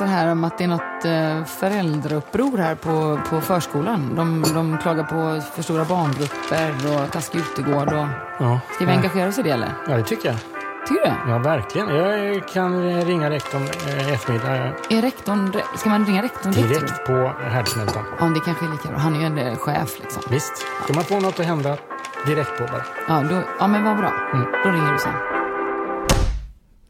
Läser här om att det är något eh, föräldrauppror här på, på förskolan. De, de klagar på för stora barngrupper och taskig utegård. Och... Ja. Ska vi engagera oss i det eller? ja, det tycker jag. Tycker du? Ja, verkligen. Jag kan ringa rektorn eh, i eftermiddag Är rektorn, ska man ringa rektorn direkt? direkt på härdsmältan. Ja, det kanske är lika bra. Han är ju ändå chef liksom. Visst. Ska man få något att hända direkt på bara. Ja, då, ja men vad bra. Mm. Då ringer du sen.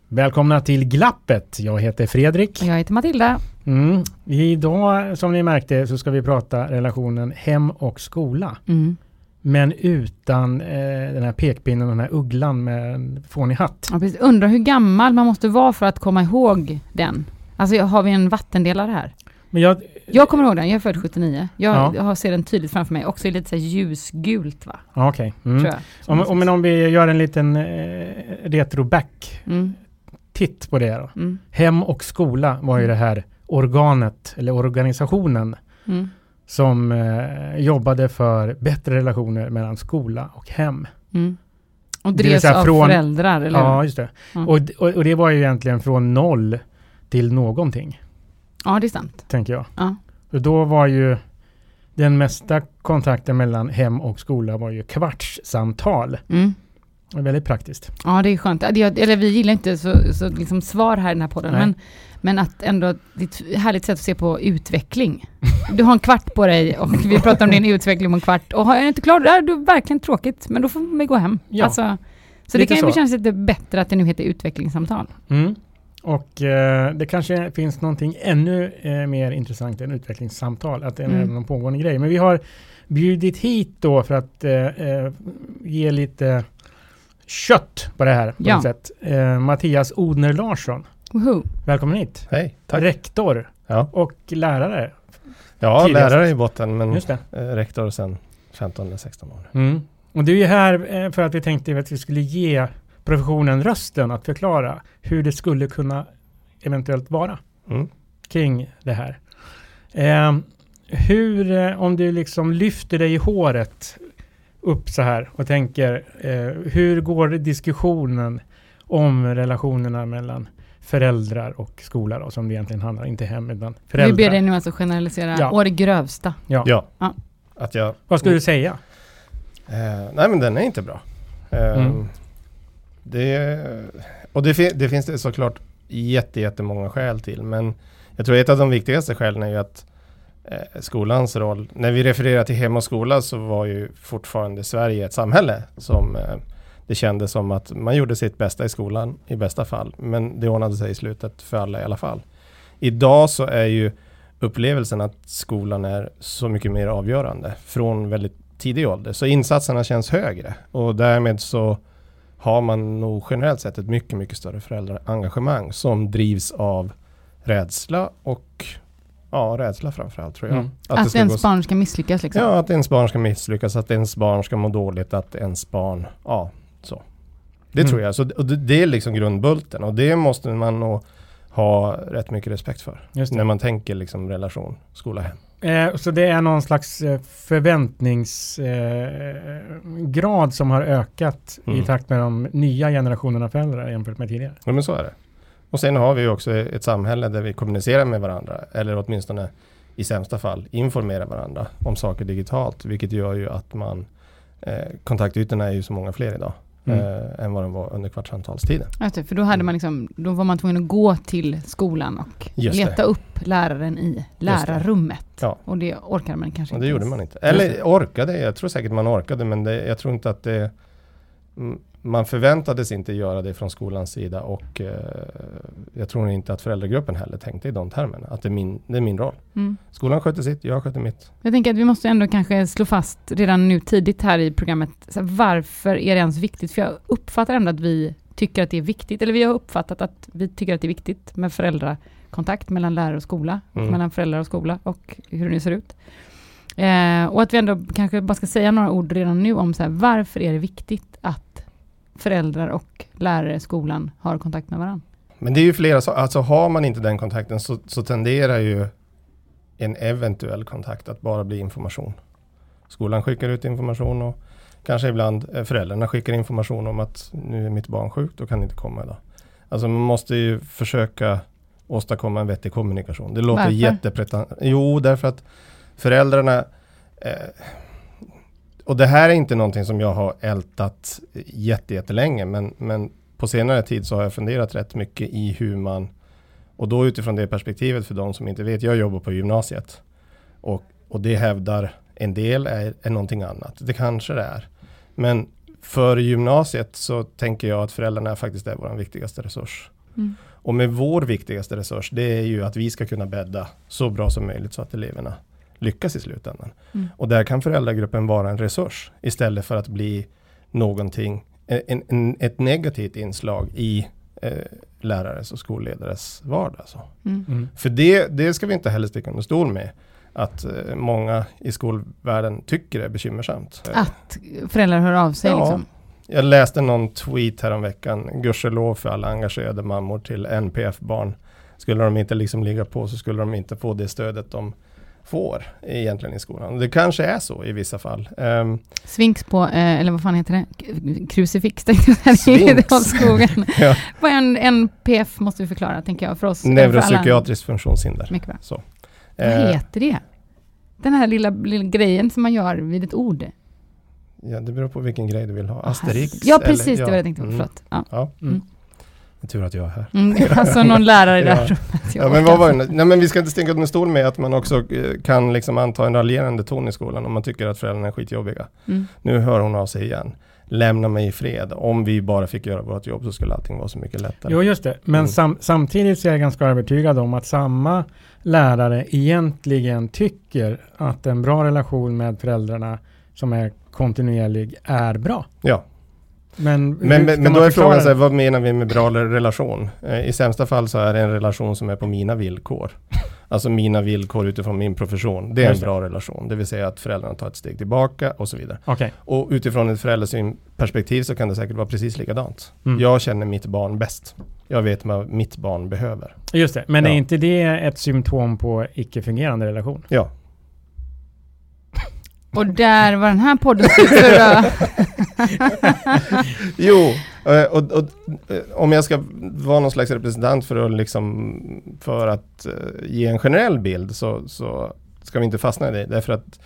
Välkomna till Glappet. Jag heter Fredrik. Jag heter Matilda. Mm. Idag, som ni märkte, så ska vi prata relationen hem och skola. Mm. Men utan eh, den här pekpinnen och den här ugglan med en fånig hatt. Ja, precis. Undrar hur gammal man måste vara för att komma ihåg den. Alltså har vi en vattendelare här? Men jag, Jag kommer ihåg den, jag är född 79. Jag Ja. har ser den tydligt framför mig. Också i lite så ljusgult va? ja, okej. Mm. Tror jag. Om, om, om vi gör en liten eh, retro-back Mm. Titt på det då. Mm. Hem och skola var ju det här organet eller organisationen Mm. som eh, jobbade för bättre relationer mellan skola och hem. Mm. Och drevs av från- föräldrar, eller Ja, just det. Mm. Och, och, och det var ju egentligen från noll till någonting, Ja, det är sant. tänker jag. Ja. Och då var ju den mesta kontakten mellan hem och skola var ju kvartssamtal. Mm. Det var väldigt praktiskt. Ja, det är skönt. Det- Eller vi gillar inte så, så liksom svar här i den här podden, Nej. men, men att ändå, det är ett härligt sätt att se på utveckling. Du har en kvart på dig och vi pratar om din utveckling om en kvart. Och har jag inte klar, det är du verkligen tråkigt, men då får vi gå hem. Ja, alltså, så det kan ju kännas lite bättre att det nu heter utvecklingssamtal. Mm. Och eh, det kanske finns någonting ännu eh, mer intressant än utvecklingssamtal, att det är Mm. någon pågående grej. Men vi har bjudit hit då för att eh, eh, ge lite kött på det här på Ja. sätt. Eh, Mattias Odner Larsson, Woho. välkommen hit. Hej, tack. Rektor Ja, och lärare. ja Tidigast. lärare i botten men Just det. eh, rektor sedan 15-16 år. Mm. Och du är här eh, för att vi tänkte att vi skulle ge professionen rösten att förklara hur det skulle kunna eventuellt vara Mm. kring det här. Eh, hur, eh, om du liksom lyfter dig i håret upp så här och tänker, eh, hur går diskussionen om relationerna mellan föräldrar och skola då, som det egentligen handlar, inte hem utan Vi föräldrar. ber dig nu alltså generalisera Ja. å det grövsta. ja. Ja. Ja. Att jag... Vad skulle du säga? Eh, nej men den är inte bra. Eh, Mm. det, och det, fi- det finns det såklart jätte, jättemånga skäl till. Men jag tror ett av de viktigaste skälen är ju att eh, Eh, skolans roll, när vi refererar till hem och skola så var ju fortfarande Sverige ett samhälle som eh, det kändes som att man gjorde sitt bästa i skolan i bästa fall. Men det ordnade sig i slutet för alla i alla fall. Idag så är ju upplevelsen att skolan är så mycket mer avgörande från väldigt tidig ålder. Så insatserna känns högre och därmed så har man nog generellt sett ett mycket, mycket större föräldraengagemang som drivs av rädsla och ja, rädsla framförallt tror jag. Mm. Att, ska ens barn ska misslyckas liksom. Ja, att ens barn ska misslyckas, att ens barn ska må dåligt, att ens barn, ja, så. Det Mm. tror jag. Så, och det, det är liksom grundbulten och det måste man nog ha rätt mycket respekt för. När man tänker liksom relation, skola, hem. Eh, så det är någon slags eh, förväntningsgrad eh, grad som har ökat i Mm. takt med de nya generationerna föräldrar jämfört med tidigare. Ja men så är det. Och sen har vi ju också ett samhälle där vi kommunicerar med varandra, eller åtminstone i sämsta fall informerar varandra om saker digitalt, vilket gör ju att man eh, kontaktytorna är ju så många fler idag Mm. eh, än vad de var under kvartsamtalstiden. Just det, för då, hade man liksom, då var man tvungen att gå till skolan och Just det. leta upp läraren i lärarrummet. Ja. Och det orkade man kanske Och inte. det gjorde ens. man inte. Eller orkade, jag tror säkert man orkade men det, jag tror inte att det mm, man förväntades inte göra det från skolans sida och eh, jag tror inte att föräldragruppen heller tänkte i de termerna. Att det är min, det är min roll. Mm. Skolan sköter sitt, jag sköter mitt. Jag tänker att vi måste ändå kanske slå fast redan nu tidigt här i programmet, här, varför är det ens viktigt? För jag uppfattar ändå att vi tycker att det är viktigt, eller vi har uppfattat att vi tycker att det är viktigt med föräldrakontakt mellan lärare och skola, Mm. mellan föräldrar och skola och hur det ser ut. Eh, och att vi ändå kanske bara ska säga några ord redan nu om så här, varför är det viktigt att föräldrar och lärare i skolan har kontakt med varandra? Men det är ju flera saker, alltså har man inte den kontakten så, så tenderar ju en eventuell kontakt att bara bli information. Skolan skickar ut information och kanske ibland eh, föräldrarna skickar information om att nu är mitt barn sjukt och kan inte komma idag. Alltså man måste ju försöka åstadkomma en vettig kommunikation. Det låter jättepretentiöst. Jo, därför att föräldrarna eh, och det här är inte någonting som jag har ältat jätte, jättelänge men, men på senare tid så har jag funderat rätt mycket i hur man och då utifrån det perspektivet för de som inte vet, jag jobbar på gymnasiet och, och det hävdar en del är, är någonting annat. Det kanske det är. Men för gymnasiet så tänker jag att föräldrarna faktiskt är vår viktigaste resurs. Mm. Och med vår viktigaste resurs, det är ju att vi ska kunna bädda så bra som möjligt så att eleverna lyckas i slutändan. Mm. Och där kan föräldragruppen vara en resurs istället för att bli någonting, en, en, ett negativt inslag i eh, lärares och skolledares vardag. Så. Mm. Mm. För det, det ska vi inte heller sticka under stol med. Att eh, många i skolvärlden tycker det är bekymmersamt. Eh, Att föräldrar hör av sig Ja. liksom. Jag läste någon tweet häromveckan, gudskelov för alla engagerade mammor till NPF-barn. Skulle de inte liksom ligga på så skulle de inte få det stödet de får egentligen i skolan. Det kanske är så i vissa fall. Ehm, Svinks på, eh, eller vad fan heter det? Krucifix tänkte jag säga. Svinx. Dalskogen. ja, Vad är en NPF måste vi förklara, tänker jag, för oss. neuropsykiatriskt funktionshinder. Mycket bra. Så. Vad Eh, heter det? Den här lilla, lilla grejen som man gör vid ett ord. ja, det beror på vilken grej du vill ha. Ah, Asterix? Ja, precis. eller- det var det jag tänkte på. mm, Förlåt. Ja. Ja, Mm. Tur att jag är här. Mm, alltså någon lärare i det här rummet. Jag Ja, men vad var det? Nej men vi ska inte sticka under stol med att man också eh, kan liksom anta en raljerande ton i skolan om man tycker att föräldrarna är skitjobbiga. Mm. Nu hör hon av sig igen. Lämna mig i fred. Om vi bara fick göra vårt jobb så skulle allting vara så mycket lättare. Jo, just det. Men Mm. sam, samtidigt så är jag ganska övertygad om att samma lärare egentligen tycker att en bra relation med föräldrarna som är kontinuerlig är bra. Ja, Men, men, men, då är frågan så här, vad menar vi med bra relation? Eh, I sämsta fall så är det en relation som är på mina villkor. Alltså mina villkor utifrån min profession. Det är en bra relation. Det vill säga att föräldrarna tar ett steg tillbaka och så vidare. Okej. Och utifrån ett föräldrasynperspektiv så kan det säkert vara precis likadant. Mm. Jag känner mitt barn bäst. Jag vet vad mitt barn behöver. Just det. Men Ja. är inte det ett symptom på icke-fungerande relation? Ja, Och där var den här podden för jo, eh, och, och, eh, om jag ska vara någon slags representant för att, liksom, för att eh, ge en generell bild så, så ska vi inte fastna i det. Därför att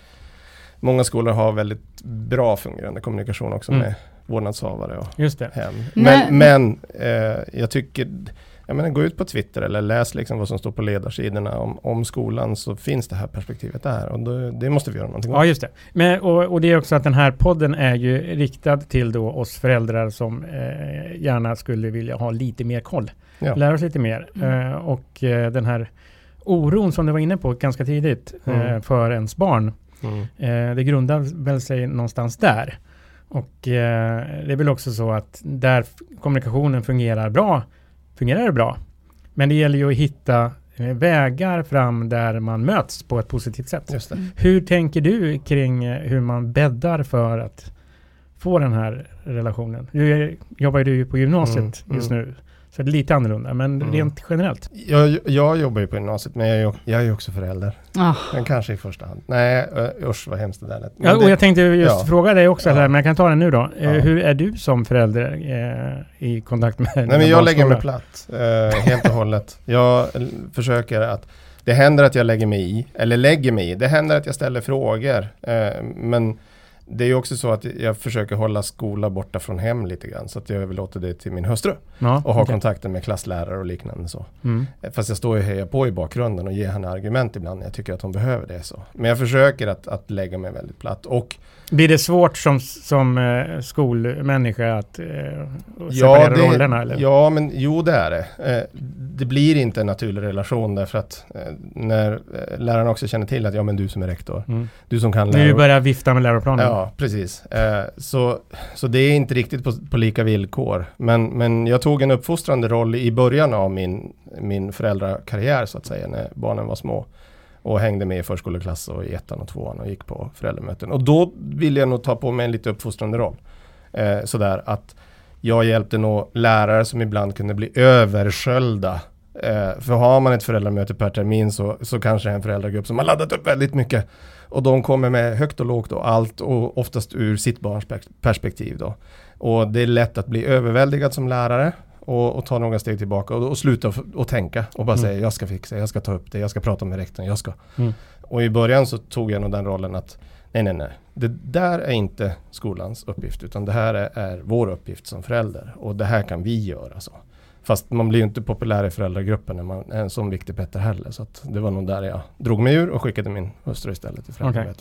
många skolor har väldigt bra fungerande kommunikation också Mm. med vårdnadshavare och Just det. hem. Men, men eh, jag tycker, jag menar, gå ut på Twitter eller läs liksom vad som står på ledarsidorna om, om skolan så finns det här perspektivet där och då, det måste vi göra någonting Ja, åt. just det. Men, och, och det är också att den här podden är ju riktad till då oss föräldrar som eh, gärna skulle vilja ha lite mer koll. Ja. Lära oss lite mer. Mm. Eh, och eh, den här oron som du var inne på ganska tidigt eh, Mm. för ens barn Mm. Eh, det grundar väl sig någonstans där. Och eh, det är väl också så att där kommunikationen fungerar bra, fungerar det bra. Men det gäller ju att hitta eh, vägar fram där man möts på ett positivt sätt. Just det. Hur tänker du kring eh, hur man bäddar för att få den här relationen? Nu är- jobbar ju du på gymnasiet Mm, just mm. nu, så det är lite annorlunda, men Mm. rent generellt. Jag, jag jobbar ju på gymnasiet men jag är ju, jag är ju också förälder. Ah, Men kanske i första hand. Nej usch vad hemskt det där lät. Ja, och det- jag tänkte just ja. fråga dig också, Ja. här, men jag kan ta den nu då. Eh, Ja. Hur är du som förälder eh, i kontakt med Nej men jag lägger mig platt, eh, helt och hållet. Jag försöker att, det händer att jag lägger mig i, eller lägger mig i, det händer att jag ställer frågor. Eh, men det är ju också så att jag försöker hålla skola borta från hem lite grann, så att jag överlåter det till min hustru Ja, och ha okej. kontakter med klasslärare och liknande så. Mm. Eh, Fast jag står och hejar på i bakgrunden och ger henne argument ibland när jag tycker att hon behöver det så. Men jag försöker att, att lägga mig väldigt platt och Blir det svårt som, som eh, skolmänniska att eh, separera det, rollerna? Eller? Ja, men jo det är det. Eh, det blir inte en naturlig relation därför att eh, när eh, lärarna också känner till att ja men du som är rektor, Mm. du som kan Nu lära börjar vifta med läroplanen. Ja, precis. Eh, så, så det är inte riktigt på, på lika villkor. Men, men jag tog en uppfostrande roll i början av min, min föräldrakarriär så att säga, när barnen var små. Och hängde med i förskoleklass och i ettan och tvåan och gick på föräldramöten. Och då ville jag nog ta på mig en lite uppfostrande roll. Eh, sådär att jag hjälpte nog lärare som ibland kunde bli översköljda. Eh, för har man ett föräldramöte per termin så, så kanske det är en föräldragrupp som har laddat upp väldigt mycket. Och de kommer med högt och lågt och allt och oftast ur sitt barns perspektiv då. Och det är lätt att bli överväldigad som lärare och, och ta några steg tillbaka och, och sluta f- och tänka och bara Mm. säga jag ska fixa, jag ska ta upp det, jag ska prata med rektorn, jag ska. Mm. Och i början så tog jag nog den rollen att nej, nej, nej, det där är inte skolans uppgift utan det här är, är vår uppgift som förälder och det här kan vi göra. Så. Fast man blir ju inte populär i föräldragruppen när man är en sån viktig Petter heller. Så att det var nog där jag drog mig ur och skickade min hustru istället till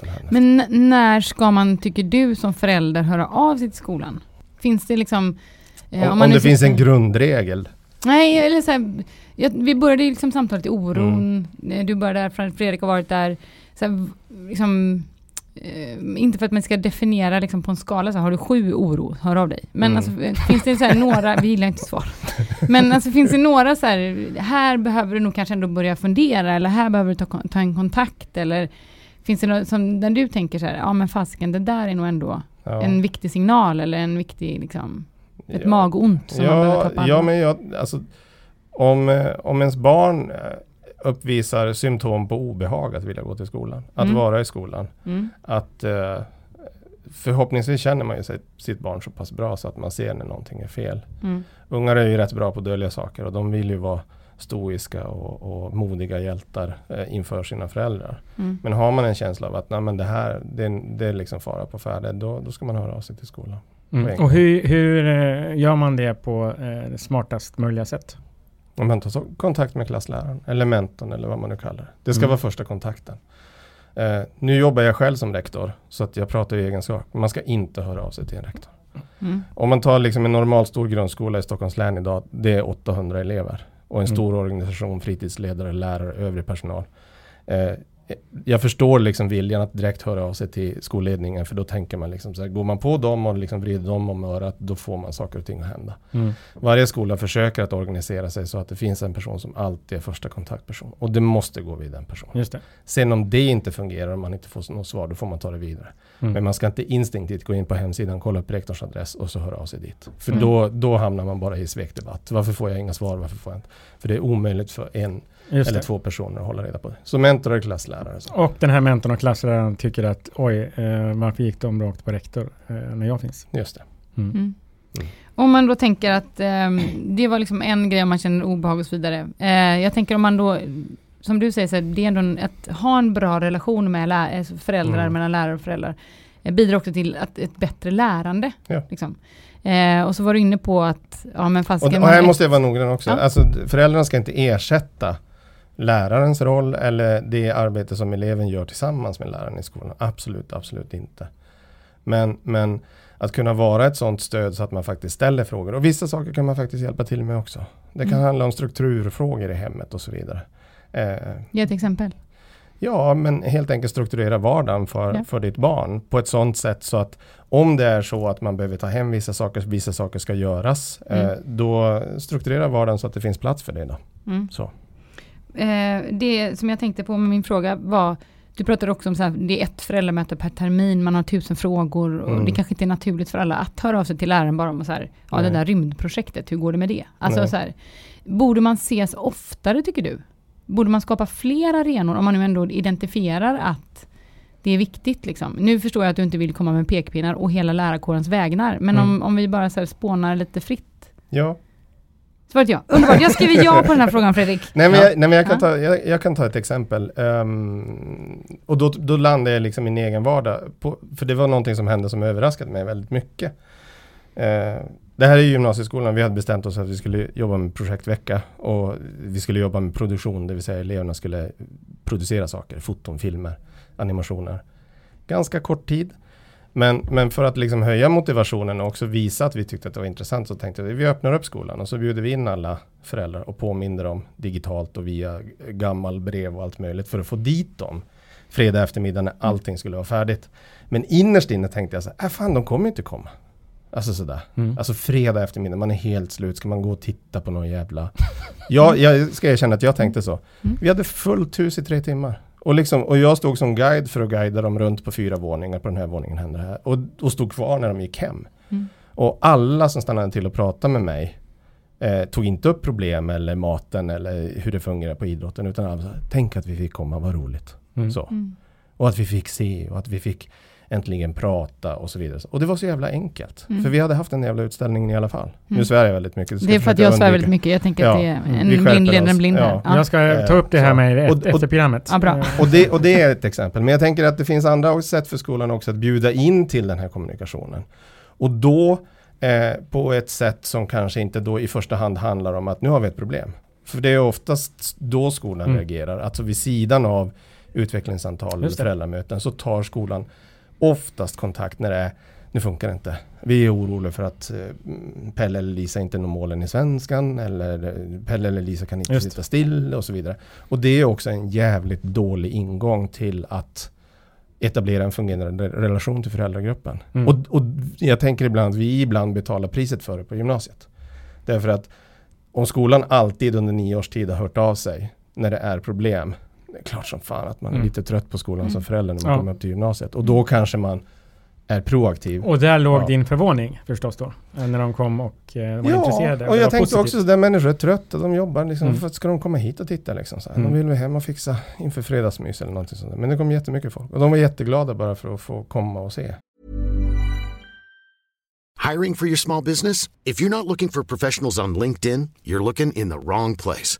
här. Men när ska man, tycker du som förälder, höra av sig till skolan? Finns det liksom... om, om, nu det finns en grundregel. Nej, eller så här, jag, vi började liksom samtalet i oron. Eh, Du började där, Fred- Fredrik har varit där. Så här, liksom, eh, inte för att man ska definiera liksom på en skala, så här, har du sju oro, hör av dig. Men Mm. alltså, finns det så några, vi gillar inte svar. Men alltså finns det några så här, här behöver du nog kanske ändå börja fundera, eller här behöver du ta, ta en kontakt, eller finns det något som, när du tänker så här, ja men fasiken, det där är nog ändå Ja. en viktig signal, eller en viktig, liksom, ett Ja. magont som man behöver ta på Ja, ja men jag, alltså, om, eh, om ens barn eh, uppvisar symptom på obehag att vilja gå till skolan, att Mm. vara i skolan, Mm. att eh, förhoppningsvis känner man ju sig, sitt barn så pass bra så att man ser när någonting är fel. Mm. Ungar är ju rätt bra på att dölja saker och de vill ju vara stoiska och, och modiga hjältar eh, inför sina föräldrar. Mm. Men har man en känsla av att Nej, men det här det, är- det är liksom fara på färde, då, då ska man höra av sig till skolan. Mm. Och hur, hur eh, gör man det på eh, smartast möjliga sätt? Om man tar kontakt med klassläraren eller mentorn eller vad man nu kallar det. Det ska Mm. vara första kontakten. Eh, nu jobbar jag själv som rektor så att jag pratar i egen sak. Man ska inte höra av sig till en rektor. Mm. Om man tar liksom en normal stor grundskola i Stockholms län idag, det är 800 elever. Och en Mm. stor organisation, fritidsledare, lärare, övrig personal. Eh, jag förstår liksom viljan att direkt höra av sig till skolledningen för då tänker man liksom så här, går man på dem och liksom vrider dem om örat då får man saker och ting att hända. Mm. Varje skola försöker att organisera sig så att det finns en person som alltid är första kontaktperson. Och det måste gå vid den personen. Sen om det inte fungerar och man inte får något svar, då får man ta det vidare. Mm. Men man ska inte instinktivt gå in på hemsidan, kolla upp rektorns adress och så höra av sig dit. För Mm. då, då hamnar man bara i svekdebatt. Varför får jag inga svar? Varför får jag inte? För det är omöjligt för en Just eller det. två personer att hålla reda på det. Så mentor och klasslärare. Så. Och den här mentorn och klassläraren tycker att oj, eh, varför gick de rakt på rektor eh, när jag finns? Just det. Mm. Mm. Mm. Om man då tänker att ehm, det var liksom en grej man känner obehag och så vidare. Eh, jag tänker om man då, som du säger, så här, det är ändå en, att ha en bra relation med lä- föräldrar, Mm. mellan lärare och föräldrar, eh, bidrar också till att ett bättre lärande. Ja. Liksom. Eh, och så var du inne på att, ja men Och, fasiken... och här måste jag vara noggrann också. Ja. Alltså, föräldrarna ska inte ersätta lärarens roll eller det arbete som eleven gör tillsammans med läraren i skolan. Absolut, absolut inte. Men, men att kunna vara ett sådant stöd så att man faktiskt ställer frågor. Och vissa saker kan man faktiskt hjälpa till med också. Det kan Mm. handla om strukturfrågor i hemmet och så vidare. Eh, Ge ett exempel. Ja, men helt enkelt strukturera vardagen för, Ja. för ditt barn på ett sådant sätt så att om det är så att man behöver ta hem vissa saker, vissa saker ska göras, Mm. eh, då strukturera vardagen så att det finns plats för det. Då. Mm. Så. Eh, det som jag tänkte på med min fråga var, du pratade också om här, det är ett föräldramöte per termin, man har tusen frågor och Mm. det kanske inte är naturligt för alla att höra av sig till läraren bara om så här, ja det där rymdprojektet, hur går det med det? Alltså Nej. så här, borde man ses oftare tycker du? Borde man skapa fler arenor om man nu ändå identifierar att det är viktigt liksom. Nu förstår jag att du inte vill komma med pekpinnar och hela lärarkårens vägnar, men Mm. om, om vi bara så här spånar lite fritt. Ja. Svaret ja. Underbart, jag skriver ja på den här frågan Fredrik. Nej men, Ja. jag, nej, men jag, kan Ja. ta, jag, jag kan ta ett exempel. Ehm, och då, då landade jag liksom i min egen vardag. På, för det var någonting som hände som överraskade mig väldigt mycket. Eh, det här är gymnasieskolan. Vi hade bestämt oss att vi skulle jobba med projektvecka. Och vi skulle jobba med produktion. Det vill säga eleverna skulle producera saker. Foton, filmer, animationer. Ganska kort tid. Men, men för att liksom höja motivationen och också visa att vi tyckte att det var intressant så tänkte vi vi öppnar upp skolan och så bjuder vi in alla föräldrar och påminner dem digitalt och via gammal brev och allt möjligt för att få dit dem fredag eftermiddag när allting skulle vara färdigt. Men innerst inne tänkte jag så här, äh, fan de kommer inte komma. Alltså sådär. Mm. Alltså fredag eftermiddag, man är helt slut, ska man gå och titta på någon jävla... Ja, jag ska erkänna att jag tänkte så. Mm. Vi hade fullt hus i tre timmar. Och, liksom, och jag stod som guide för att guida dem runt på fyra våningar, på den här våningen hände det här. Och, och stod kvar när de gick hem. Mm. Och alla som stannade till och pratade med mig eh, tog inte upp problem eller maten eller hur det fungerar på idrotten. Utan alla sa, tänk att vi fick komma, vad roligt. Mm. Så. Mm. Och att vi fick se och att vi fick äntligen prata och så vidare. Och det var så jävla enkelt. Mm. För vi hade haft den jävla utställningen i alla fall. Nu Mm. svär jag väldigt mycket. Det är för att jag svär väldigt mycket. Jag tänker att Ja, det är en blind leder en blind. Ja. Ja. Jag ska Eh, ta upp det här med er Och- och- efter programmet. Ja, bra. Och det, och det är ett exempel. Men jag tänker att det finns andra sätt för skolan också att bjuda in till den här kommunikationen. Och då eh, på ett sätt som kanske inte då i första hand handlar om att nu har vi ett problem. För det är oftast då skolan Mm. reagerar. Alltså vid sidan av utvecklingssamtal eller det. föräldramöten så tar skolan oftast kontakt när det är nu funkar det inte. Vi är oroliga för att eh, Pelle eller Lisa inte når målen i svenskan eller eh, Pelle eller Lisa kan inte sitta still och så vidare. Och det är också en jävligt dålig ingång till att etablera en fungerande relation till föräldragruppen. Mm. Och, och jag tänker ibland att vi ibland betalar priset för det på gymnasiet. Därför att om skolan alltid under nio års tid har hört av sig när det är problem. Det är klart som fan att man är Mm. lite trött på skolan som Mm. förälder när man Ja. kommer upp till gymnasiet. Och då kanske man är proaktiv. Och där låg Ja. din förvåning förstås då? eh, När de kom och eh, var intresserade? och det jag tänkte positivt. också sådär människor är trötta, de jobbar liksom. Mm. Ska de komma hit och titta liksom? Så här. Mm. De vill väl hem och fixa inför fredagsmys eller någonting sånt. Men det kom jättemycket folk. Och de var jätteglada bara för att få komma och se. Hiring for your small business? If you're not looking for professionals on LinkedIn, you're looking in the wrong place.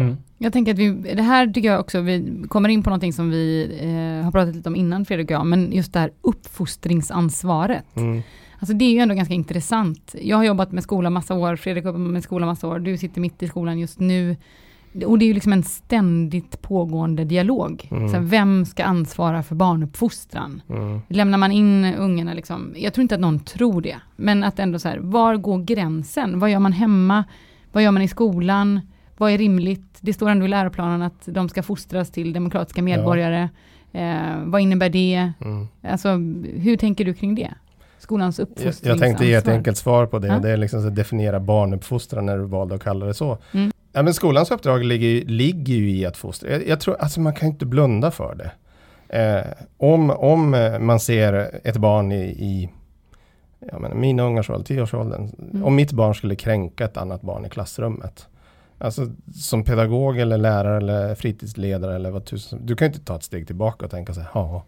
Mm. Jag tänker att vi, det här tycker jag också, vi kommer in på någonting som vi eh, har pratat lite om innan Fredrik och jag, men just det här uppfostringsansvaret. Mm. Alltså det är ju ändå ganska intressant. Jag har jobbat med skola massa år, Fredrik har jobbat med skola massa år, du sitter mitt i skolan just nu. och det är ju liksom en ständigt pågående dialog. Mm. Så här, vem ska ansvara för barnuppfostran? Mm. Lämnar man in ungarna liksom, jag tror inte att någon tror det, men att ändå så här, var går gränsen? Vad gör man hemma? Vad gör man i skolan? Vad är rimligt? Det står ändå i läroplanen att de ska fostras till demokratiska medborgare. Eh, vad innebär det? Mm. Alltså, hur tänker du kring det? Skolans uppfostringsansvar. jag tänkte ge ett enkelt svar på det. Ja. Det är liksom att definiera barnuppfostran när du valde att kalla det så. Mm. Ja, men skolans uppdrag ligger, ligger ju i att fostra. Jag, jag tror, alltså man kan inte blunda för det. Eh, om, om eh, man ser ett barn i, i jag menar, mina ungars ålder, tioårsåldern. Mm. Om mitt barn skulle kränka ett annat barn i klassrummet. Alltså som pedagog eller lärare eller fritidsledare eller vad tusen Du kan ju inte ta ett steg tillbaka och tänka så här, ja,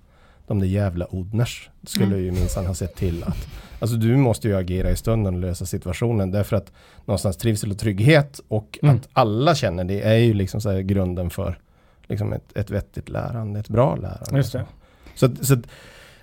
de där jävla Odners skulle Mm. ju minsann ha sett till att Alltså du måste ju agera i stunden och lösa situationen därför att någonstans trivsel och trygghet och Mm. att alla känner det är ju liksom så grunden för liksom ett, ett vettigt lärande, ett bra lärande. Just det. Så, så,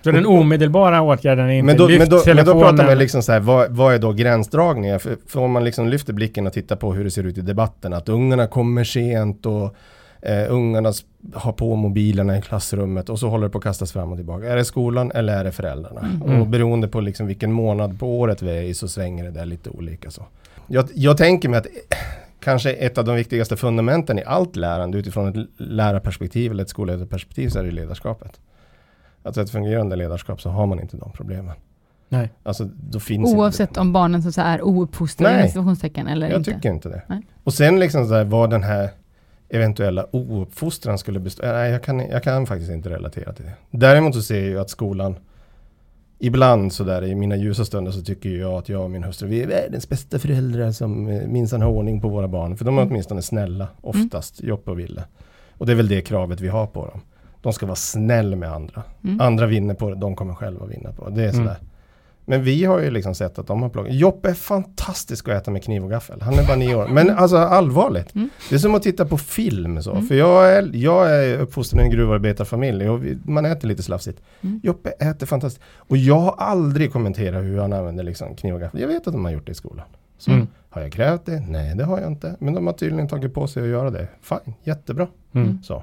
Så den omedelbara åtgärden är inte men, då, lyft men, då, men då telefonen. pratar man liksom så här, vad, vad är då gränsdragningen? För, för om man liksom lyfter blicken och tittar på hur det ser ut i debatten, att ungarna kommer sent och eh, ungarna har på mobilerna i klassrummet och så håller det på att kastas fram och tillbaka. Är det skolan eller är det föräldrarna? Mm. Och beroende på liksom vilken månad på året vi är i så svänger det där lite olika. Så. Jag, jag tänker mig att eh, kanske ett av de viktigaste fundamenten i allt lärande utifrån ett lärarperspektiv eller ett skolledarperspektiv så är det ledarskapet. Alltså ett fungerande ledarskap så har man inte de problemen. Nej. Alltså då finns inte Oavsett om barnen så är ouppfostrade situationstecken eller Jag inte. tycker inte det. Nej. Och sen liksom så här, vad den här eventuella ouppfostran skulle bestå Nej, jag kan, jag kan faktiskt inte relatera till det. Däremot så ser jag ju att skolan Ibland sådär i mina ljusa stunder så tycker jag att jag och min hustru, vi är världens bästa föräldrar som eh, minsann har ordning på våra barn. För de är Mm. åtminstone snälla, oftast, Joppe och Ville. Och det är väl det kravet vi har på dem. De ska vara snäll med andra. Mm. Andra vinner på det, de kommer själva vinna på det. Det är Mm. sådär. Men vi har ju liksom sett att de har plockat. Joppe är fantastisk att äta med kniv och gaffel. Han är bara nio år. Men alltså allvarligt. Mm. Det är som att titta på film så. Mm. För jag är, jag är uppfostrad i en gruvarbetarfamilj och vi, man äter lite slafsigt. Mm. Joppe äter fantastiskt. Och jag har aldrig kommenterat hur han använder liksom kniv och gaffel. Jag vet att de har gjort det i skolan. Så. Mm. Har jag krävt det? Nej, det har jag inte. Men de har tydligen tagit på sig att göra det. Fine, jättebra. Mm. Så.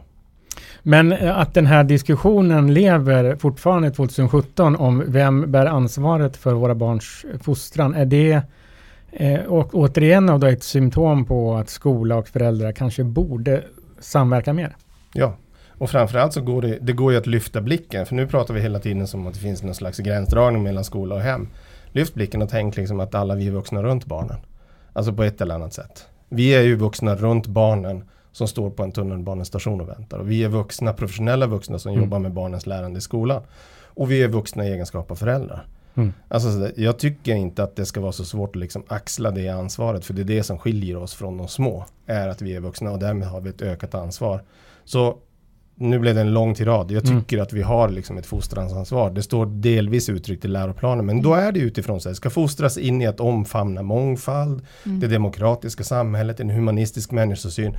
Men eh, att den här diskussionen lever fortfarande 2017 om vem bär ansvaret för våra barns fostran. Är det eh, och återigen då ett symptom på att skola och föräldrar kanske borde samverka mer? Ja, och framförallt så går det, det går ju att lyfta blicken. För nu pratar vi hela tiden som att det finns någon slags gränsdragning mellan skola och hem. Lyft blicken och tänk liksom att alla vi är vuxna runt barnen. Alltså på ett eller annat sätt. Vi är ju vuxna runt barnen som står på en tunnelbanestation och väntar. Och vi är vuxna, professionella vuxna som Mm. jobbar med barnens lärande i skolan. Och vi är vuxna i egenskap av föräldrar. Mm. Alltså, jag tycker inte att det ska vara så svårt att liksom axla det ansvaret. För det är det som skiljer oss från de små. Är att vi är vuxna och därmed har vi ett ökat ansvar. Så nu blev det en lång tirad. Jag Mm. tycker att vi har liksom ett fostransansvar. Det står delvis uttryckt i läroplanen. Men då är det utifrån sig. ska fostras in i att omfamna mångfald. Mm. Det demokratiska samhället. En humanistisk människosyn.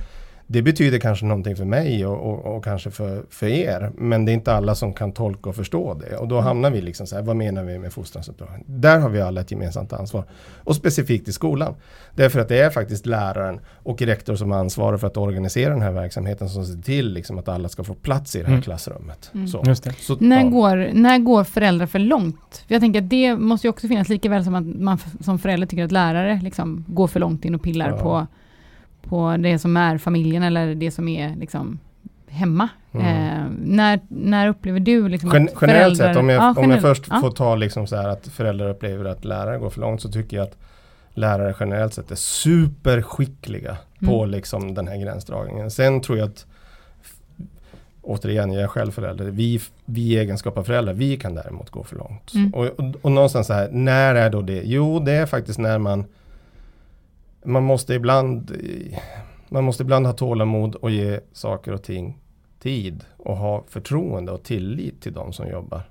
Det betyder kanske någonting för mig och, och, och kanske för, för er. Men det är inte alla som kan tolka och förstå det. Och då hamnar vi liksom så här, vad menar vi med fostransuppdrag? Där har vi alla ett gemensamt ansvar. Och specifikt i skolan. Därför att det är faktiskt läraren och rektor som ansvarar för att organisera den här verksamheten som ser till liksom att alla ska få plats i det här Mm. klassrummet. Mm. Så. Just det. Så, När, ja. går, när går föräldrar för långt? För jag tänker att det måste ju också finnas lika väl som att man som förälder tycker att lärare liksom går för långt in och pillar Ja. på, på det som är familjen eller det som är liksom hemma. Mm. Eh, när, när upplever du liksom Gen att generellt föräldrar- sett, om jag, Ja, om jag generellt. först Ja. får ta liksom så här att föräldrar upplever att lärare går för långt så tycker jag att lärare generellt sett är superskickliga på Mm. liksom den här gränsdragningen. Sen tror jag att Återigen, jag är själv förälder. Vi, vi i egenskap av föräldrar, vi kan däremot gå för långt. Mm. Och, och, och någonstans så här, när är då det? Jo, det är faktiskt när man Man måste ibland Man måste ibland ha tålamod och ge saker och ting tid och ha förtroende och tillit till de som jobbar.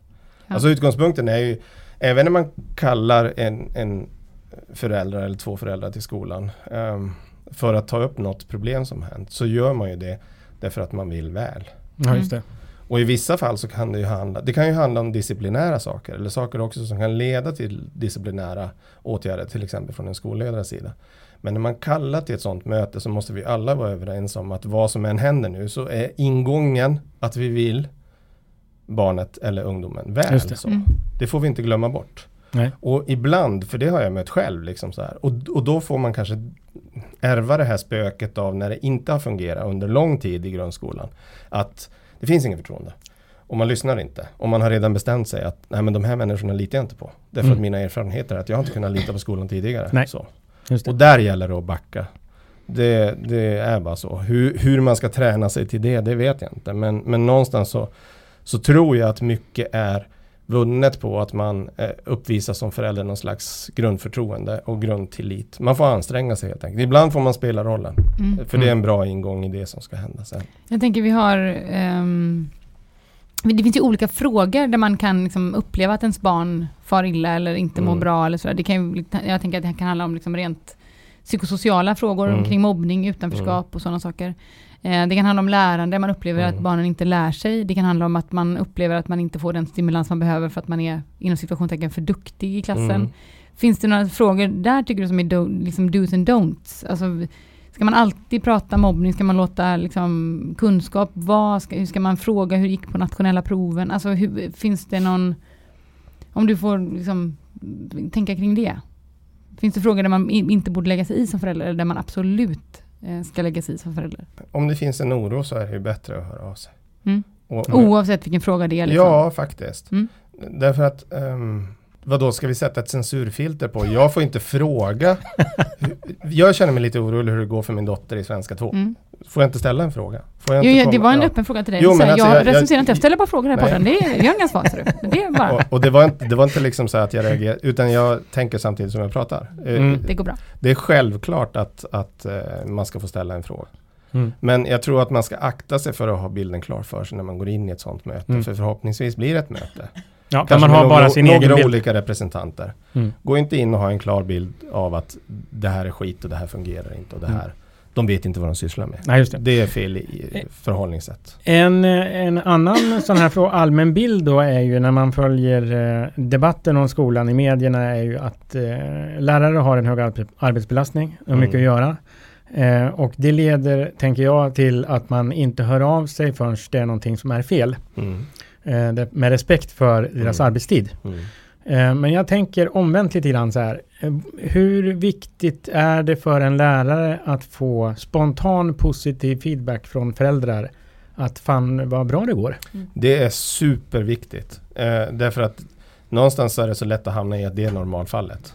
Ja. Alltså utgångspunkten är ju, även när man kallar en, en förälder eller två föräldrar till skolan ehm, för att ta upp något problem som hänt så gör man ju det därför att man vill väl. Ja, just det. Och i vissa fall så kan det ju handla, det kan ju handla om disciplinära saker eller saker också som kan leda till disciplinära åtgärder, till exempel från en skolledares sida. Men när man kallar till ett sådant möte så måste vi alla vara överens om att vad som än händer nu så är ingången att vi vill barnet eller ungdomen väl. Det. Så. Mm. det får vi inte glömma bort. Nej. Och ibland, för det har jag mött själv, liksom så här, och, och då får man kanske ärva det här spöket av när det inte har fungerat under lång tid i grundskolan. Att det finns inget förtroende. Och man lyssnar inte. Och man har redan bestämt sig att nej men de här människorna litar jag inte på. Därför Mm. att mina erfarenheter är att jag har inte kunnat lita på skolan tidigare. Nej. Så. Och där gäller det att backa. Det, det är bara så. Hur, hur man ska träna sig till det, det vet jag inte. Men, men någonstans så, så tror jag att mycket är vunnet på att man eh, uppvisar som förälder någon slags grundförtroende och grundtillit. Man får anstränga sig helt enkelt. Ibland får man spela rollen. Mm. För det är en bra ingång i det som ska hända sen. Jag tänker vi har ehm, det finns ju olika frågor där man kan liksom uppleva att ens barn far illa eller inte mår Mm. bra eller sådär. Det kan ju, jag tänker att det kan handla om liksom rent psykosociala frågor Mm. kring mobbning, utanförskap och sådana saker. Eh, det kan handla om lärande, man upplever Mm. att barnen inte lär sig. Det kan handla om att man upplever att man inte får den stimulans man behöver för att man är inom situationstecken för duktig i klassen. Mm. Finns det några frågor där tycker du som är do, liksom do's and don'ts? Alltså, ska man alltid prata mobbning? Ska man låta liksom, kunskap vara? Ska, hur ska man fråga hur det gick på nationella proven? Alltså, hur, finns det någon... Om du får liksom, tänka kring det. Finns det frågor där man inte borde lägga sig i som förälder eller där man absolut eh, ska lägga sig i som förälder? Om det finns en oro så är det ju bättre att höra av sig. Mm. Och, Oavsett vilken fråga det är. Liksom. Ja, faktiskt. Mm. Därför att um, vad då ska vi sätta ett censurfilter på? Jag får inte fråga. jag känner mig lite orolig hur det går för min dotter i svenska 2. Mm. Får jag inte ställa en fråga? Får jag Jo, inte det var en ja. öppen fråga till dig. Jo, men alltså, jag, jag- recenserar inte, jag ställer bara frågor här på den. Det är, jag svar ser du. Det är bara, Och, och det, var inte, det var inte liksom så att jag reagerade, utan jag tänker samtidigt som jag pratar. Eh, Mm. det går bra. Det är självklart att, att eh, man ska få ställa en fråga. Mm. Men jag tror att man ska akta sig för att ha bilden klar för sig när man går in i ett sånt möte. Mm. För förhoppningsvis blir det ett möte. Ja, där Kanske man har bara några, sin några egen bild. olika representanter. Mm. Gå inte in och ha en klar bild av att det här är skit och det här fungerar inte och det Mm. här. De vet inte vad de sysslar med. Nej, det. Det är fel i förhållningssätt. En, eh, en annan sån här allmän bild då är ju när man följer eh, debatten om skolan i medierna är ju att eh, lärare har en hög arbe- arbetsbelastning och mycket Mm. att göra. Eh, och det leder, tänker jag, till att man inte hör av sig förrän det är någonting som är fel. Mm. Eh, med respekt för deras Mm. arbetstid. Mm. Eh, Men jag tänker omvänt lite grann så här. Eh, Hur viktigt är det för en lärare att få spontan positiv feedback från föräldrar? Att fan vad bra det går. Det är superviktigt. Eh, därför att någonstans är det så lätt att hamna i att det är normalfallet.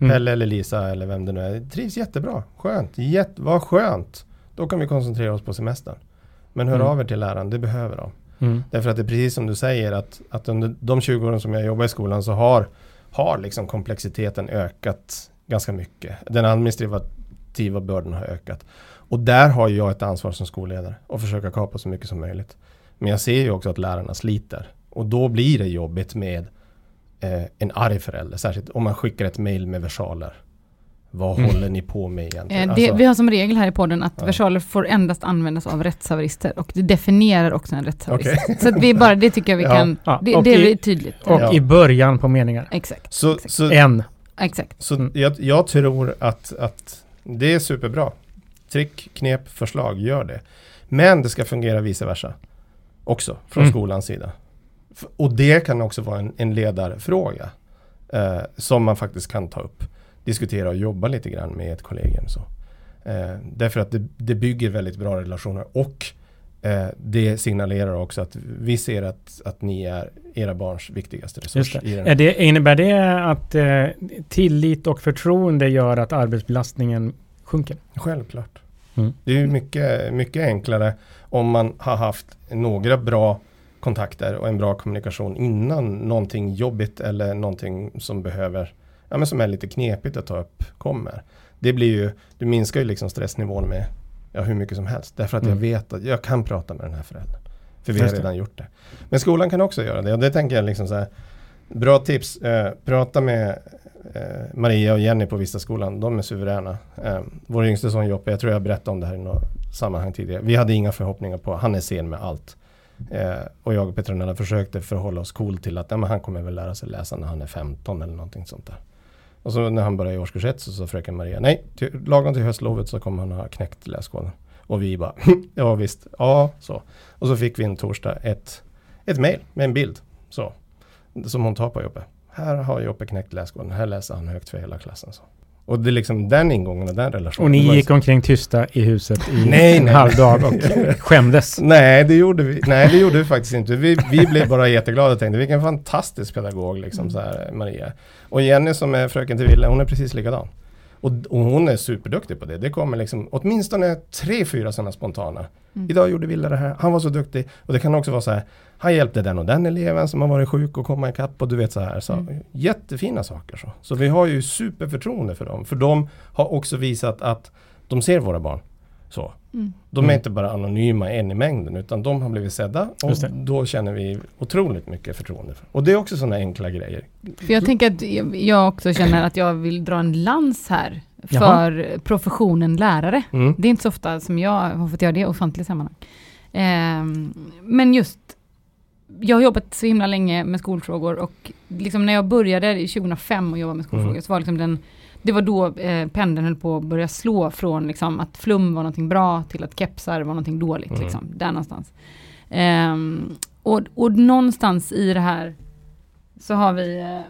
Mm. Pelle eller Lisa eller vem det nu är. Trivs jättebra. Skönt. Jätte, vad skönt. Då kan vi koncentrera oss på semestern. Men hör Mm. av er till läraren. Det behöver de. Mm. Därför att det är precis som du säger att, att under de 20 åren som jag jobbar i skolan så har, har liksom komplexiteten ökat ganska mycket. Den administrativa bördan har ökat. Och där har jag ett ansvar som skolledare att försöka kapa så mycket som möjligt. Men jag ser ju också att lärarna sliter. Och då blir det jobbigt med eh, en arg förälder. Särskilt om man skickar ett mail med versaler. Vad Mm. håller ni på med egentligen? Eh, det, Alltså- vi har som regel här i podden att Ja. versaler får endast användas av rättshaverister och det definierar också en rättshaverist. Okej. Så att vi bara, det tycker jag vi Ja. kan, Ja, det, det i- är tydligt. Och Ja. i början på meningar. Exakt, så, så, En. exakt. Så Mm. jag, jag tror att, att det är superbra. Trick, knep, förslag, gör det. Men det ska fungera vice versa. Också från Mm. skolans sida. Och det kan också vara en, en ledarfråga. Eh, som man faktiskt kan ta upp. Diskutera och jobba lite grann med ett kollegium. Så. Eh, därför att det, det bygger väldigt bra relationer. Och eh, det signalerar också att vi ser att, att ni är era barns viktigaste resurs. det. Är det. Innebär det att eh, tillit och förtroende gör att arbetsbelastningen sjunker? Självklart. Mm. Det är mycket, mycket enklare om man har haft några bra kontakter och en bra kommunikation innan någonting jobbigt eller någonting som behöver, ja men som är lite knepigt att ta upp kommer. Det blir ju, du minskar ju liksom stressnivån med ja, hur mycket som helst. Därför att jag Mm. vet att jag kan prata med den här föräldern. För vi har redan gjort det. Men skolan kan också göra det och det tänker jag liksom så här. Bra tips, eh, prata med eh, Maria och Jenny på Vista skolan. De är suveräna. Eh, vår yngste son Joppe, jag tror jag berättade om det här i något sammanhang tidigare. Vi hade inga förhoppningar på, han är sen med allt. Eh, och jag och Petronella försökte förhålla oss cool till att ja, men han kommer väl lära sig läsa när han är 15 eller någonting sånt där. Och så när han började i årskurs 1 så sa fröken Maria nej, till, lagom till höstlovet så kommer han ha knäckt läskoden. Och vi bara ja visst, ja så. Och så fick vi en torsdag ett, ett mejl med en bild så. Som hon tar på Joppe. Här har Joppe knäckt läskoden, här läser han högt för hela klassen. Så. Och det är liksom den ingången och den relationen. Och ni gick omkring tysta i huset i Nej, en nej. halv dag och skämdes. Nej, det gjorde vi, nej, det gjorde vi faktiskt inte. Vi, vi blev bara jätteglada och tänkte vilken fantastisk pedagog liksom så här, Maria. Och Jenny som är fröken till Ville, hon är precis likadan. Och, och hon är superduktig på det. Det kommer liksom åtminstone tre, fyra sådana spontana. Idag gjorde Ville det här, han var så duktig. Och det kan också vara så här, han hjälpte den och den eleven som har varit sjuk och komma ikapp och du vet så här. Så, Jättefina saker så. Så vi har ju superförtroende för dem. För de har också visat att de ser våra barn. Så. De är Mm. inte bara anonyma en i mängden utan de har blivit sedda och då känner vi otroligt mycket förtroende. För. Och det är också sådana enkla grejer. För jag tänker att jag- också känner att jag vill dra en lans här Jaha. för professionen lärare. Mm. Det är inte så ofta som jag har fått göra det i offentliga sammanhang. Ehm, men just, jag har jobbat så himla länge med skolfrågor och liksom när jag började i 2005 och jobba med skolfrågor Mm. så var liksom den, det var då eh, pendeln höll på att börja slå från liksom, att flum var någonting bra till att kepsar var någonting dåligt. Mm. Liksom, där någonstans. Ehm, och, och någonstans i det här så har vi eh,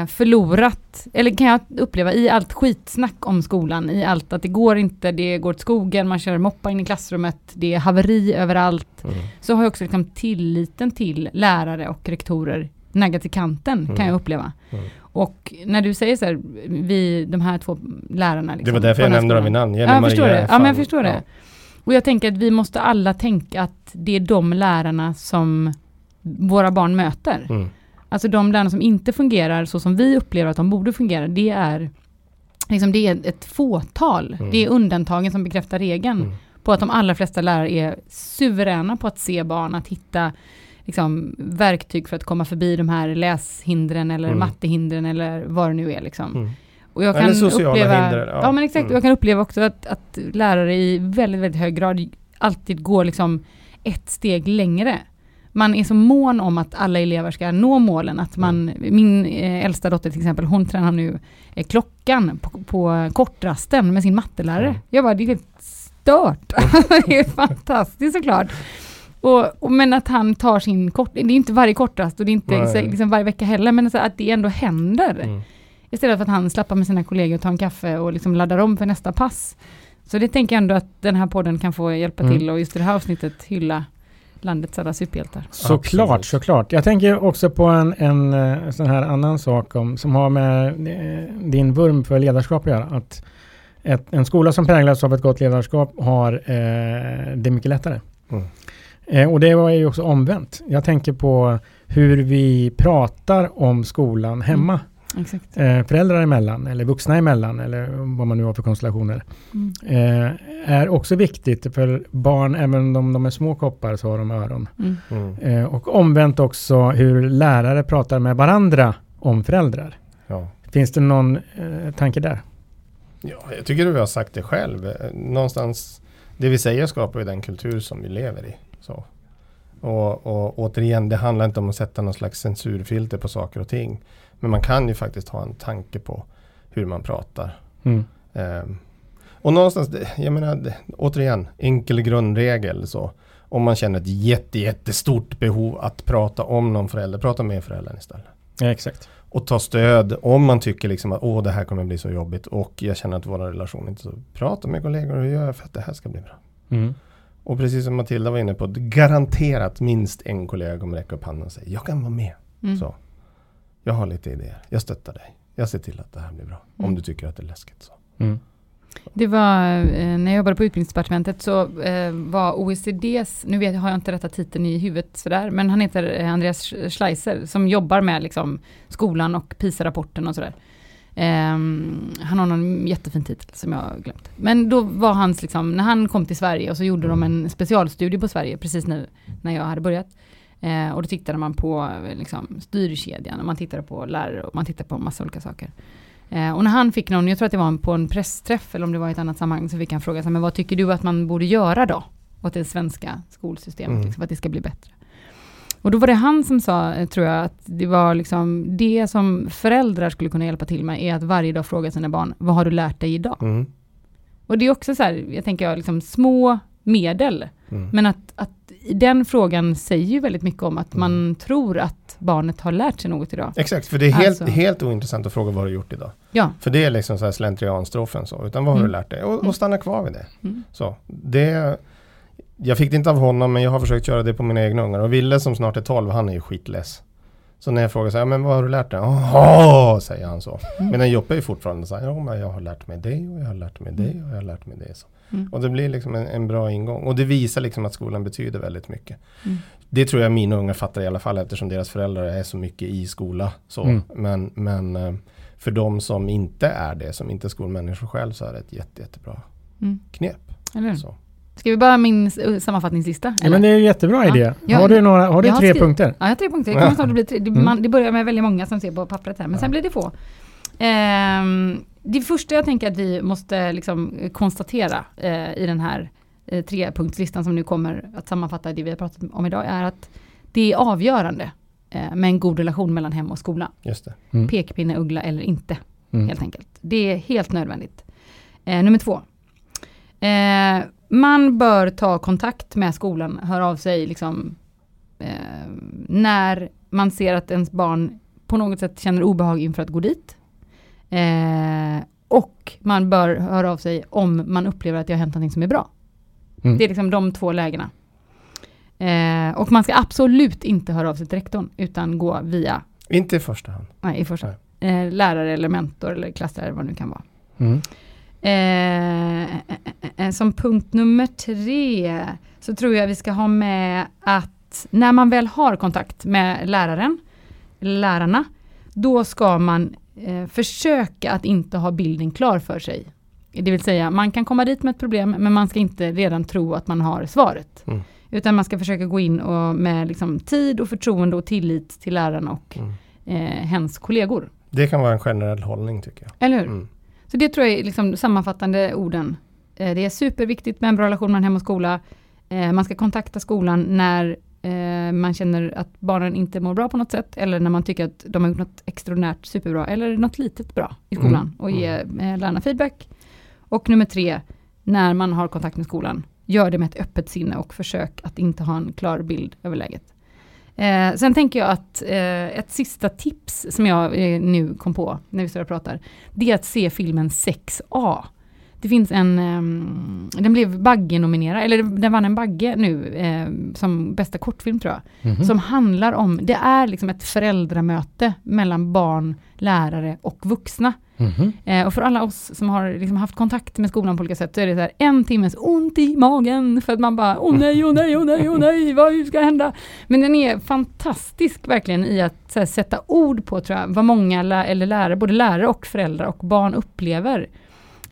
eh, förlorat, eller kan jag uppleva, i allt skitsnack om skolan, i allt att det går inte, det går åt skogen, man kör moppa in i klassrummet, det är haveri överallt, Mm. så har jag också liksom tilliten till lärare och rektorer naggat i kanten, kan Mm. jag uppleva. Mm. Och när du säger så här, vi, de här två lärarna. Liksom, Det var därför på jag nämnde dem vid namn. Ja, jag förstår det. Ja, men jag förstår det. Och jag tänker att vi måste alla tänka att det är de lärarna som våra barn möter. Mm. Alltså de lärarna som inte fungerar så som vi upplever att de borde fungera, det är, liksom det är ett fåtal. Mm. Det är undantagen som bekräftar regeln. Mm. På att de allra flesta lärare är suveräna på att se barn, att hitta liksom, verktyg för att komma förbi de här läshindren eller Mm. mattehindren eller vad det nu är. Liksom. Mm. Och jag Eller kan sociala uppleva, hinder, ja. ja. men exakt, Mm. jag kan uppleva också att, att lärare i väldigt, väldigt hög grad alltid går liksom ett steg längre. Man är så mån om att alla elever ska nå målen, att man, Mm. min eh, äldsta dotter till exempel, hon tränar nu eh, klockan på, på kortrasten med sin mattelärare. Mm. Jag bara, det är helt stört. det är fantastiskt såklart. Och, och, men att han tar sin kort, det är inte varje kortrast och det är inte Nej. liksom varje vecka heller, men att det ändå händer. Mm. Istället för att han slappar med sina kollegor och tar en kaffe och liksom laddar om för nästa pass. Så det tänker jag ändå att den här podden kan få hjälpa Mm. till och just i det här avsnittet hylla landets alla superhjältar. Såklart, Absolut. såklart. Jag tänker också på en, en eh, sån här annan sak om, som har med eh, din vurm för ledarskap att göra. Att ett, en skola som präglas av ett gott ledarskap har eh, det mycket lättare. Mm. Eh, och det var ju också omvänt. Jag tänker på hur vi pratar om skolan hemma. Exakt. Eh, föräldrar emellan eller vuxna emellan eller vad man nu har för konstellationer. Mm. Eh, är också viktigt för barn, även om de är små koppar så har de öron. Mm. Mm. Eh, och omvänt också hur lärare pratar med varandra om föräldrar. Ja. Finns det någon eh, tanke där? ja, jag tycker du har sagt det själv. Eh, Någonstans, det vi säger skapar ju den kultur som vi lever i. Så. Och, och återigen, det handlar inte om att sätta någon slags censurfilter på saker och ting. Men man kan ju faktiskt ha en tanke på hur man pratar. Mm. Ehm, och någonstans, jag menar, återigen, enkel grundregel så. Om man känner ett jätte, jättestort behov att prata om någon förälder, prata med föräldern istället. Ja, exakt. Och ta stöd om man tycker liksom att åh det här kommer bli så jobbigt och jag känner att vår relation inte är så. Prata med kollegor och gör för att det här ska bli bra. Mm. Och precis som Matilda var inne på, garanterat minst en kollega kommer räcka upp handen och säga jag kan vara med. Mm. Så. Jag har lite idéer, jag stöttar dig. Jag ser till att det här blir bra. Om Mm. du tycker att det är läskigt. Så. Mm. Det var, eh, när jag jobbade på utbildningsdepartementet så eh, var OECDs, nu vet, har jag inte rätta titeln i huvudet sådär, men han heter eh, Andreas Schleiser som jobbar med liksom, skolan och PISA-rapporten och sådär. Ehm, han har någon jättefin titel som jag har glömt. Men då var hans, liksom, när han kom till Sverige och så gjorde de en specialstudie på Sverige precis nu när jag hade börjat. Eh, och då tittade man på eh, liksom, styrkedjan och man tittade på lärare och man tittade på massa olika saker. Eh, och när han fick någon, jag tror att det var på en pressträff eller om det var i ett annat sammanhang, så fick han fråga sig, men vad tycker du att man borde göra då? åt det svenska skolsystemet, Mm. liksom, för att det ska bli bättre. Och då var det han som sa, eh, tror jag, att det var liksom det som föräldrar skulle kunna hjälpa till med, är att varje dag fråga sina barn, vad har du lärt dig idag? Mm. Och det är också så här, jag tänker liksom små medel, Mm. men att, att den frågan säger ju väldigt mycket om att Mm. man tror att barnet har lärt sig något idag. Exakt, för det är helt, Alltså. helt ointressant att fråga vad har du gjort idag. Ja. För det är liksom så här slentrianstrofen så, utan vad har Mm. du lärt dig? Och, Mm. och stanna kvar vid det. Mm. Så, det. Jag fick det inte av honom, men jag har försökt göra det på mina egna ungar. Och Ville som snart är 12, han är ju skitless. Så när jag frågar så här, men vad har du lärt dig? Jaha, säger han så. Mm. Medan Joppe är fortfarande så här, ja men jag har lärt mig det och jag har lärt mig det och jag har lärt mig det. Så. Mm. Och det blir liksom en, en bra ingång. Och det visar liksom att skolan betyder väldigt mycket. Mm. Det tror jag mina unga fattar i alla fall eftersom deras föräldrar är så mycket i skola. Så. Mm. Men, men eh, för de som inte är det, som inte är skolmänniskor själv, så är det ett jätte, jättebra Mm. knep. Så. Ska vi bara min s- sammanfattningslista? Ja, men det är ju jättebra Ja. idé. Ja, har du, några, har du tre skrivit- punkter? Ja, jag har tre punkter. Det, kommer snart att bli tre. Det, Mm. man, det börjar med väldigt många som ser på pappret här, men Ja. sen blir det få. Ehm, det första jag tänker att vi måste liksom konstatera eh, i den här eh, trepunktslistan som nu kommer att sammanfatta det vi har pratat om idag är att det är avgörande eh, med en god relation mellan hem och skola. Just det. Mm. Pekpinne, uggla eller inte, Mm. helt enkelt. Det är helt nödvändigt. Eh, nummer två. Man bör ta kontakt med skolan, höra av sig liksom, eh, när man ser att ens barn på något sätt känner obehag inför att gå dit. Eh, och man bör höra av sig om man upplever att det har hänt någonting som är bra. Mm. Det är liksom de två lägena. Eh, och man ska absolut inte höra av sig till rektorn, utan gå via, Inte i första hand. nej i första, eh, lärare eller mentor eller klasslärare vad det nu kan vara. Mm. Eh, eh, eh, som punkt nummer tre så tror jag vi ska ha med att när man väl har kontakt med läraren, lärarna, då ska man eh, försöka att inte ha bilden klar för sig. Det vill säga, man kan komma dit med ett problem, men man ska inte redan tro att man har svaret. Mm. Utan man ska försöka gå in och med liksom tid och förtroende och tillit till läraren och Mm. eh, hens kollegor. Det kan vara en generell hållning tycker jag. Eller hur? Mm. Så det tror jag är liksom sammanfattande orden. Eh, det är superviktigt med en bra relation mellan hem och skola. Eh, man ska kontakta skolan när eh, man känner att barnen inte mår bra på något sätt. Eller när man tycker att de har gjort något extraordinärt superbra. Eller något litet bra i skolan. Mm. Och ge eh, lärarna feedback. Och nummer tre, när man har kontakt med skolan. Gör det med ett öppet sinne och försök att inte ha en klar bild över läget. Eh, sen tänker jag att eh, ett sista tips som jag eh, nu kom på när vi står och pratar, det är att se filmen 6A. Det finns en, ehm, den blev Bagge-nominerad, eller den vann en Bagge nu eh, som bästa kortfilm tror jag. Mhm. Som handlar om, det är liksom ett föräldramöte mellan barn, lärare och vuxna. Mm. Eh, och för alla oss som har liksom haft kontakt med skolan på olika sätt så är det så här en timmes ont i magen för att man bara åh nej, åh nej, åh nej, åh nej, vad ska hända? Men den är fantastisk verkligen i att så här, sätta ord på tror jag, vad många lä- eller lärare, både lärare och föräldrar och barn upplever.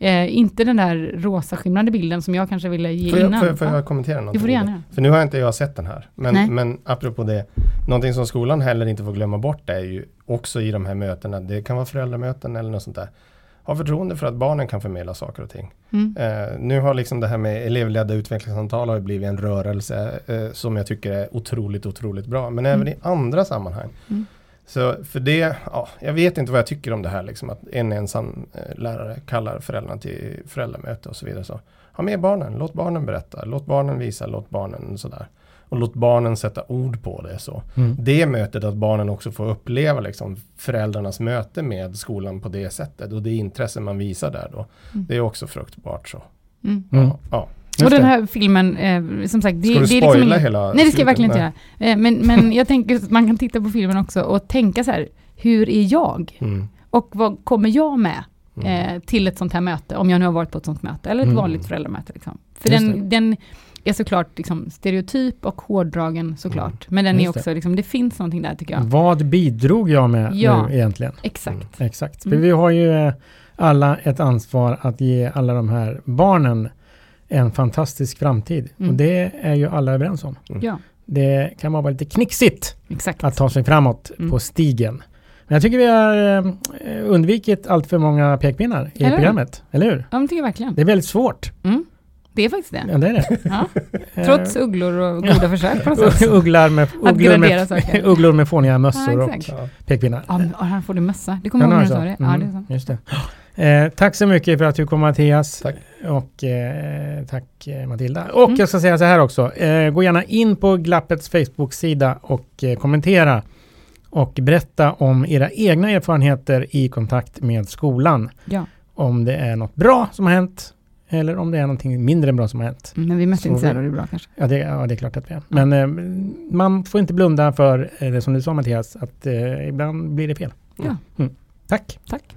Eh, inte den där rosa skimrande bilden som jag kanske ville ge Får jag, innan. får får Ja, jag kommentera något? det får du gärna. För nu har inte jag sett den här. Nej. Men, men apropå det, någonting som skolan heller inte får glömma bort är ju också i de här mötena, det kan vara föräldramöten eller något sånt där. Ha förtroende för att barnen kan förmedla saker och ting. Mm. Eh, nu har liksom det här med elevledda utvecklingssamtal har blivit en rörelse eh, som jag tycker är otroligt, otroligt bra. Men även i andra sammanhang. Mm. Så för det, ja, jag vet inte vad jag tycker om det här liksom att en ensam eh, lärare kallar föräldrarna till föräldramöte och så vidare. Så, ha med barnen, låt barnen berätta, låt barnen visa, låt barnen sådär. Och låt barnen sätta ord på det. Så. Mm. Det mötet att barnen också får uppleva liksom, föräldrarnas möte med skolan på det sättet och det intresse man visar där då. Mm. Det är också fruktbart så. Mm. Mm. Ja, ja. Just Och den det. här filmen, eh, som sagt, det, Ska du det är liksom ingen- hela Nej det ska jag verkligen inte göra. Eh, Men, men jag tänker att man kan titta på filmen också och tänka så här, hur är jag? Mm. Och vad kommer jag med Mm. eh, till ett sånt här möte, om jag nu har varit på ett sånt möte, eller ett Mm. vanligt föräldramöte. Liksom. För Just den, den är såklart liksom, stereotyp och hårdragen såklart, Mm. men den är Just det. också, liksom, det finns någonting där tycker jag. Vad bidrog jag med Ja. nu egentligen? Exakt. Exakt. Mm. För vi har ju eh, alla ett ansvar att ge alla de här barnen en fantastisk framtid. Mm. Och det är ju alla överens om. Ja, Det kan vara lite knixigt exakt. att ta sig framåt Mm. på stigen. Men jag tycker vi har eh, undvikit allt för många pekpinnar i Eller hur? programmet. Eller hur? Ja, det tycker jag verkligen. Det är väldigt svårt. Mm. Det är faktiskt det. Ja, det är det. Ja. Trots ugglor och goda försök på något sätt. Ugglar med, Att ugglor med, saker. ugglor med fåniga mössor Ja, och pekpinnar. Ja, men, och han får du mössa. Det kommer Ja, jag ihåg när är du det sa det. Ja, det är Mm. Just det. Eh, tack så mycket för att du kom Mattias. Tack. Och eh, tack eh, Matilda. Och Mm. jag ska säga så här också. Eh, gå gärna in på Glappets Facebook-sida och eh, kommentera. Och berätta om era egna erfarenheter i kontakt med skolan. Ja. Om det är något bra som har hänt. Eller om det är någonting mindre bra som har hänt. Mm, Men vi är mest Så det är bra kanske. Ja det, ja, det är klart att vi är. Men eh, man får inte blunda för eh, det som du sa Mattias, att eh, ibland blir det fel. Ja. Mm. Tack! Tack.